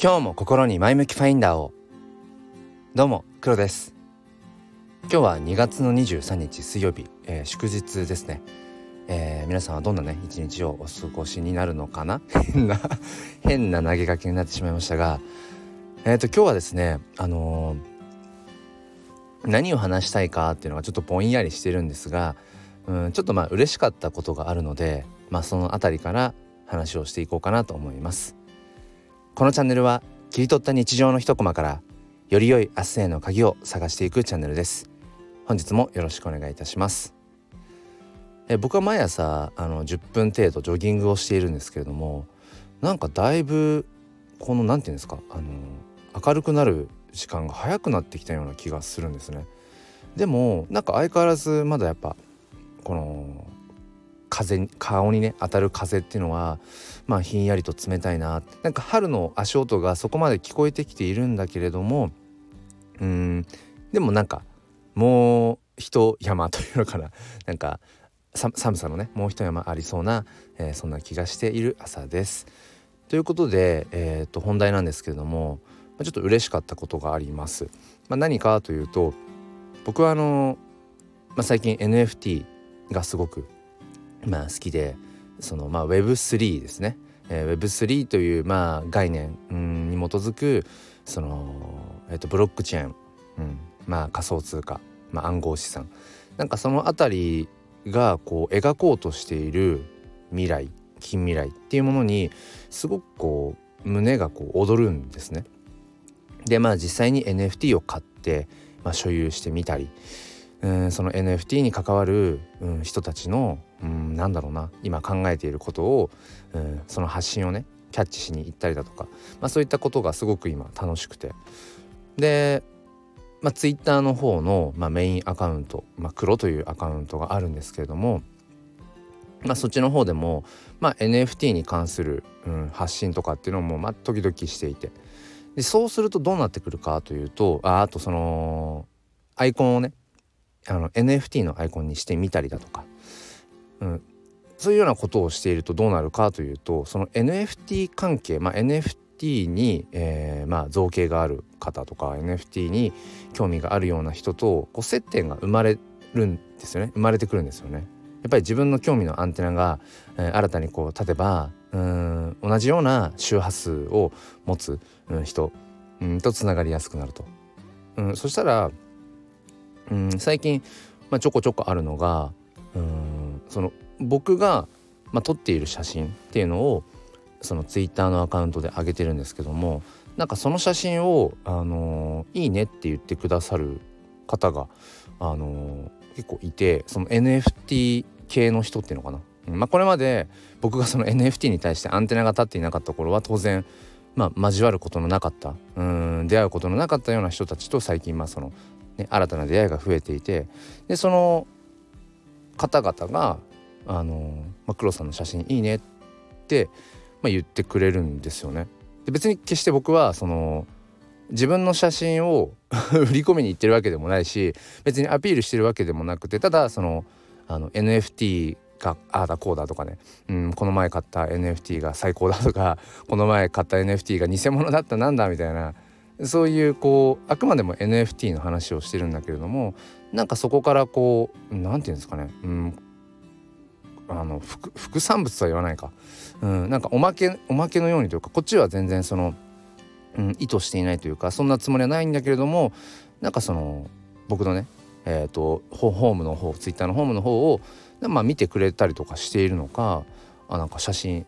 今日も心に前向きファインダーを。どうも黒です。今日は2月の23日水曜日、えー、祝日ですね、えー、皆さんはどんなね一日をお過ごしになるのかな？変な変な投げかけになってしまいましたが。えっ、ー、と今日はですねあの何を話したいかっていうのがちょっとぼんやりしてるんですがうんちょっとまあ嬉しかったことがあるのでまあその辺りから話をしていこうかなと思います。このチャンネルは切り取った日常の一コマからより良い明日への鍵を探していくチャンネルです。本日もよろしくお願いいたします。え僕は毎朝あの10分程度ジョギングをしているんですけれどもなんかだいぶこの何て言うんですかあの明るくなる時間が早くなってきたような気がするんですね。でもなんか相変わらずまだやっぱこの風顔にね当たる風っていうのはまあひんやりと冷たいななんか春の足音がそこまで聞こえてきているんだけれどもうんでもなんかもう一山というのかななんか寒さのねもう一山ありそうな、えー、そんな気がしている朝です。ということで、えー、と本題なんですけれどもちょっと嬉しかったことがあります。まあ、何かというと僕はあの、まあ、最近 NFT がすごくまあ好きでそのまあ Web3 ですね、えー、Web3 というまあ概念に基づくその、えー、とブロックチェーン、うん、まあ仮想通貨、まあ、暗号資産。なんかその辺りがこう描こうとしている未来近未来っていうものにすごくこう胸がこう躍るんですね。でまあ実際に NFT を買って、まあ、所有してみたり。うんその NFT に関わる、うん、人たちの、うん、なんだろうな今考えていることを、うん、その発信をねキャッチしに行ったりだとか、まあ、そういったことがすごく今楽しくて。で、まあ、Twitter の方の、まあ、メインアカウント、まあ、黒というアカウントがあるんですけれども、まあ、そっちの方でも、まあ、NFT に関する、うん、発信とかっていうのも、まあ、時々していて。でそうするとどうなってくるかというとああとそのアイコンをねあの NFT のアイコンにしてみたりだとか、うん、そういうようなことをしているとどうなるかというとその NFT 関係、まあ、NFT に、えー、まあ、造形がある方とか NFT に興味があるような人とこう接点が生まれるんですよね生まれてくるんですよね。やっぱり自分の興味のアンテナが、えー、新たにこう立てばうん同じような周波数を持つ、うん、人、うん、とつながりやすくなると。うん、そしたらうん最近、まあ、ちょこちょこあるのがうんその僕が、まあ、撮っている写真っていうのをそのツイッターのアカウントで上げてるんですけどもなんかその写真を、あのー、いいねって言ってくださる方が、あのー、結構いてその NFT 系の人っていうのかな、まあ、これまで僕がその NFT に対してアンテナが立っていなかった頃は当然まあ、交わることのなかったうん出会うことのなかったような人たちと最近まあそのね、新たな出会いが増えていてでその方々があの、まあ、黒さんの写真いいねって、まあ、言ってくれるんですよね。で別に決して僕はその自分の写真を 売り込みに行ってるわけでもないし別にアピールしてるわけでもなくてただそのあの NFT がああだこうだとかね、うん、この前買った NFT が最高だとかこの前買った NFT が偽物だったなんだみたいなそういうこうあくまでも NFT の話をしてるんだけれどもなんかそこからこう何て言うんですかね、うん、あの副産物とは言わないか、うん、なんかおまけおまけのようにというかこっちは全然その、うん、意図していないというかそんなつもりはないんだけれどもなんかその僕のねえーと、ホームの方ツイッターのホームの方を、まあ、見てくれたりとかしているのかあなんか写真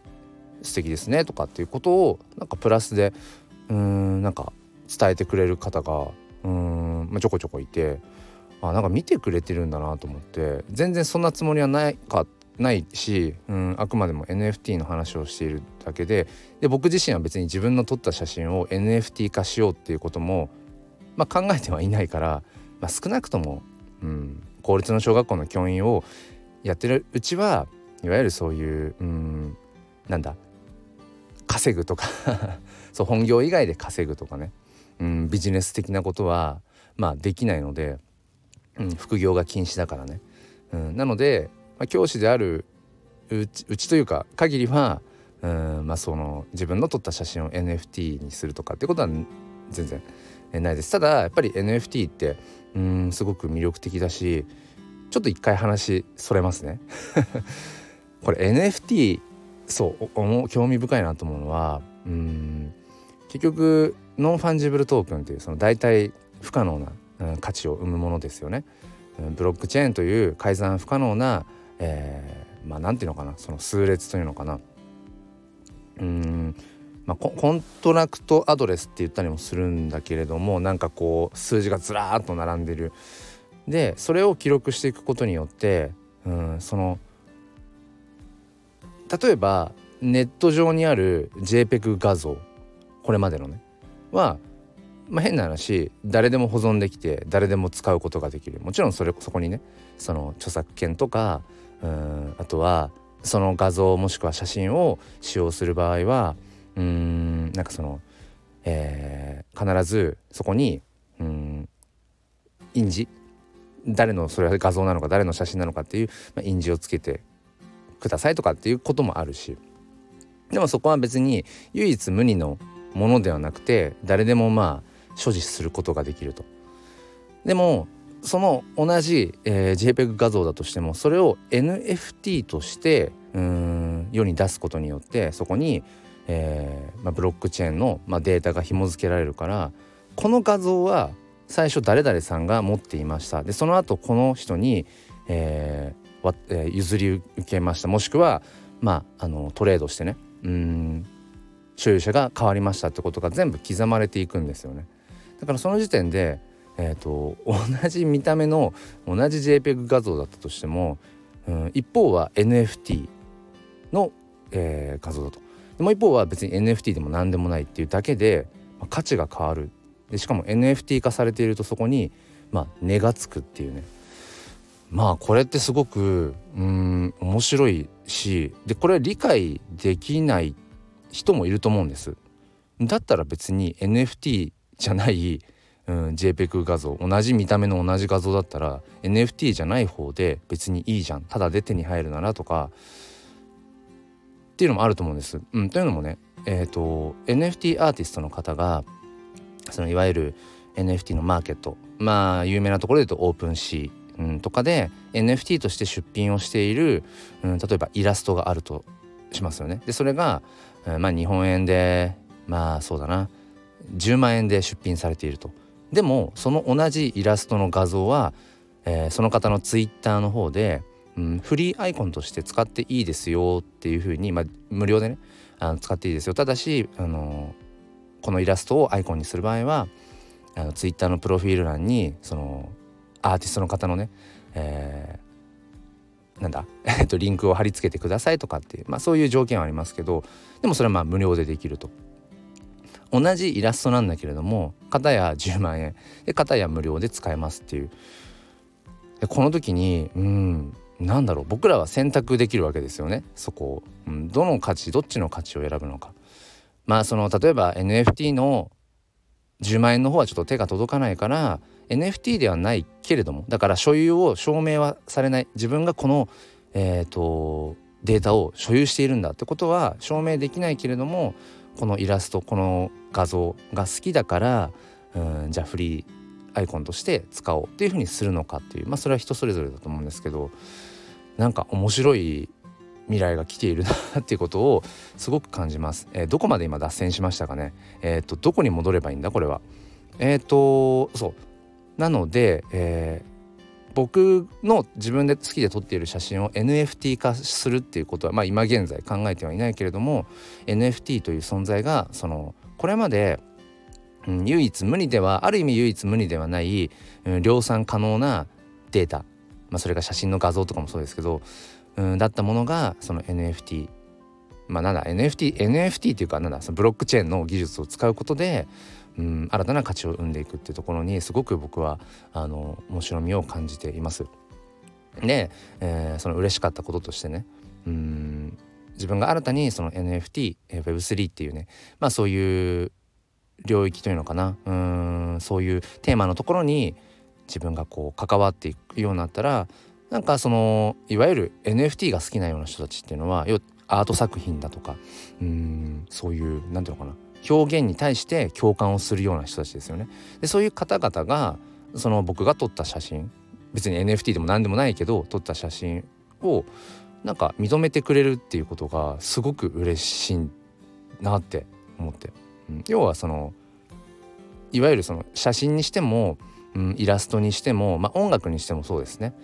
素敵ですねとかっていうことをなんかプラスでうんなんか伝えてくれる方がうん、まあ、ちょこちょこいてあなんか見てくれてるんだなと思って全然そんなつもりはないかないし、うん、あくまでも NFT の話をしているだけでで僕自身は別に自分の撮った写真を NFT 化しようっていうことも、まあ、考えてはいないから、まあ、少なくとも、うん、公立の小学校の教員をやってるうちはいわゆるそういう、うん、なんだ稼ぐとか そう本業以外で稼ぐとかね。うん、ビジネス的なことはまあできないので、うん、副業が禁止だからね。うん、なので、まあ、教師であるうちうちというか限りはうんまあその自分の撮った写真を NFT にするとかってことは全然ないですただやっぱり NFT ってうんすごく魅力的だしちょっと一回話それますね これ NFT そう興味深いなと思うのはうん結局ノンファンジブルトークンっていうその代替不可能な、うん、価値を生むものですよね。ブロックチェーンという改ざん不可能な、えー、まあなんていうのかなその数列というのかな。うんまあ、コントラクトアドレスって言ったりもするんだけれどもなんかこう数字がずらーっと並んでる。でそれを記録していくことによってうんその例えばネット上にある JPEG 画像これまでのね。は、まあ、変な話誰でも保存できて誰でも使うことができる。もちろんそれそこにねその著作権とかうんあとはその画像もしくは写真を使用する場合はうんなんかその、えー、必ずそこにうん印字誰のそれは画像なのか誰の写真なのかっていう、まあ、印字をつけてくださいとかっていうこともあるし。でもそこは別に唯一無二のものではなくて誰でもまあ所持することができると。でもその同じ、えー、JPEG 画像だとしてもそれを NFT としてうん世に出すことによってそこに、えーまあ、ブロックチェーンの、まあ、データが紐付けられるからこの画像は最初誰々さんが持っていました。でその後この人に、えーえー、譲り受けました。もしくは、まあ、あのトレードしてね。うん。所有者が変わりましたってことが全部刻まれていくんですよね。だからその時点で、えーと、同じ見た目の同じ JPEG 画像だったとしても、うん、一方は NFT の、えー、画像だと。でも一方は別に NFT でも何でもないっていうだけで、まあ、価値が変わる。でしかも NFT 化されているとそこに、まあ、値がつくっていうね。まあこれってすごくうん面白いしでこれ理解できない人もいると思うんですだったら別に NFT じゃない、うん、JPEG 画像同じ見た目の同じ画像だったら NFT じゃない方で別にいいじゃんただで手に入るならとかっていうのもあると思うんです。うん、というのもねえっ、ー、と NFT アーティストの方がそのいわゆる NFT のマーケットまあ有名なところで言うとオープンシー、うん、とかで NFT として出品をしている、うん、例えばイラストがあるとしますよね。でそれが、まあ日本円でまあそうだな10万円で出品されていると。でもその同じイラストの画像は、えー、その方のツイッターの方で、うん、フリーアイコンとして使っていいですよっていうふうに、まあ、無料でねあの使っていいですよただし、あのこのイラストをアイコンにする場合はあのツイッターのプロフィール欄にそのアーティストの方のね、えーなんだ、えっと、リンクを貼り付けてくださいとかっていう、まあ、そういう条件はありますけどでもそれはまあ無料でできると。同じイラストなんだけれども片や10万円で片や無料で使えますっていう。でこの時にうんなんだろう僕らは選択できるわけですよね。そこを、うん、どの価値どっちの価値を選ぶのか。まあその例えば NFT の10万円の方はちょっと手が届かないから NFT ではないけれどもだから所有を証明はされない自分がこの、えーと、データを所有しているんだってことは証明できないけれどもこのイラストこの画像が好きだからうんじゃあフリーアイコンとして使おうっていうふうにするのかっていうまあそれは人それぞれだと思うんですけどなんか面白い未来が来ているなっていうことをすごく感じます。えー、どこまで今脱線しましたかね。えっ、ー、とどこに戻ればいいんだこれは。えっ、ー、とそうなので、えー、僕の自分で好きで撮っている写真を NFT 化するっていうことは、まあ、今現在考えてはいないけれども NFT という存在がそのこれまで、うん、唯一無二ではある意味唯一無二ではない、うん、量産可能なデータ、まあ、それが写真の画像とかもそうですけど、うん、だったものがその NFT まあなんだ NFT NFT っていうかなんだそのブロックチェーンの技術を使うことでうん、新たな価値を生んでいくっていうところにすごく僕はあの面白みを感じています。で、えー、その嬉しかったこととしてねうん自分が新たにその NFTWeb3 っていうねまあそういう領域というのかなうんそういうテーマのところに自分がこう関わっていくようになったらなんかそのいわゆる NFT が好きなような人たちっていうのはアート作品だとかうんそういう何て言うのかな表現に対して共感をするような人たちですよね。でそういう方々がその僕が撮った写真別に NFT でも何でもないけど撮った写真をなんか認めてくれるっていうことがすごく嬉しいなって思って、うん、要はそのいわゆるその写真にしても、うん、イラストにしても、まあ、音楽にしてもそうですね、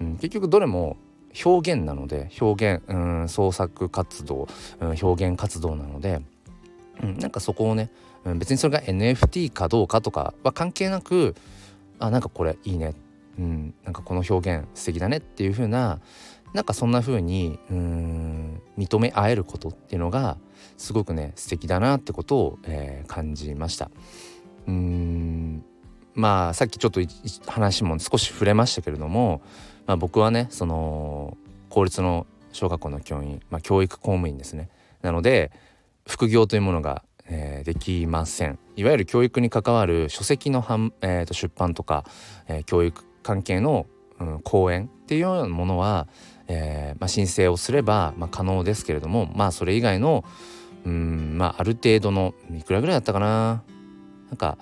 うん、結局どれも表現なので表現、うん、創作活動、うん、表現活動なので、うん、なんかそこをね、うん、別にそれが NFT かどうかとかは関係なくあなんかこれいいね、うん、なんかこの表現素敵だねっていう風ななんかそんな風にうん認め合えることっていうのがすごくね素敵だなってことを、えー、感じました。うんまあさっきちょっと話も少し触れましたけれども、まあ、僕はねその公立の小学校の教員、まあ、教育公務員ですねなので副業というものが、えー、できません。いわゆる教育に関わる書籍の、えー、出版とか、えー、教育関係の、うん、講演っていうようなものは、えーまあ、申請をすれば、まあ、可能ですけれどもまあそれ以外のうんまあある程度のいくらぐらいだったかな。なんか、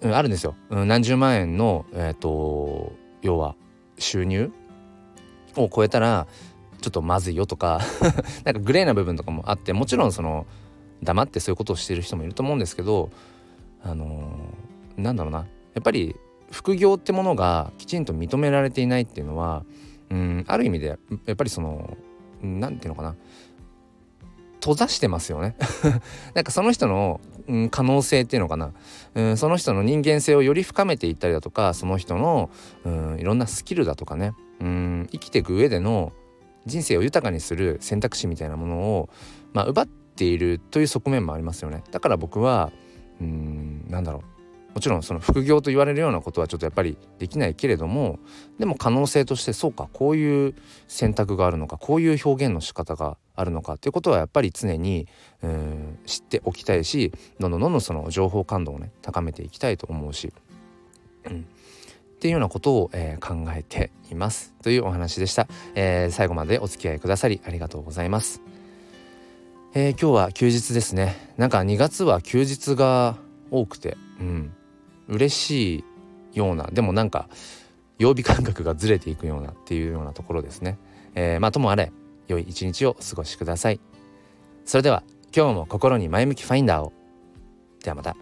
うん、あるんですよ、うん、何十万円の、えーと、要は収入を超えたらちょっとまずいよとか なんかグレーな部分とかもあってもちろんその黙ってそういうことをしてる人もいると思うんですけどあのー、なんだろうな。やっぱり副業ってものがきちんと認められていないっていうのはうんある意味でやっぱりその何て言うのかな。閉ざしてますよね。なんかその人の、うん、可能性っていうのかな、うん、その人の人間性をより深めていったりだとかその人の、うん、いろんなスキルだとかね、うん、生きていく上での人生を豊かにする選択肢みたいなものを、まあ、奪っているという側面もありますよね。だから僕はうんなんだろう。もちろんその副業と言われるようなことはちょっとやっぱりできないけれどもでも可能性としてそうかこういう選択があるのかこういう表現の仕方があるのかっていうことはやっぱり常にうん知っておきたいしどんどんどんどんその情報感度をね高めていきたいと思うし、うん、っていうようなことを、えー、考えていますというお話でした、えー、最後までお付き合いくださりありがとうございます、えー、今日は休日ですねなんか2月は休日が多くてうん嬉しいようなでもなんか曜日感覚がずれていくようなっていうようなところですね。えー、まあともあれ良い一日をお過ごしください。それでは今日も心に前向きファインダーを。ではまた。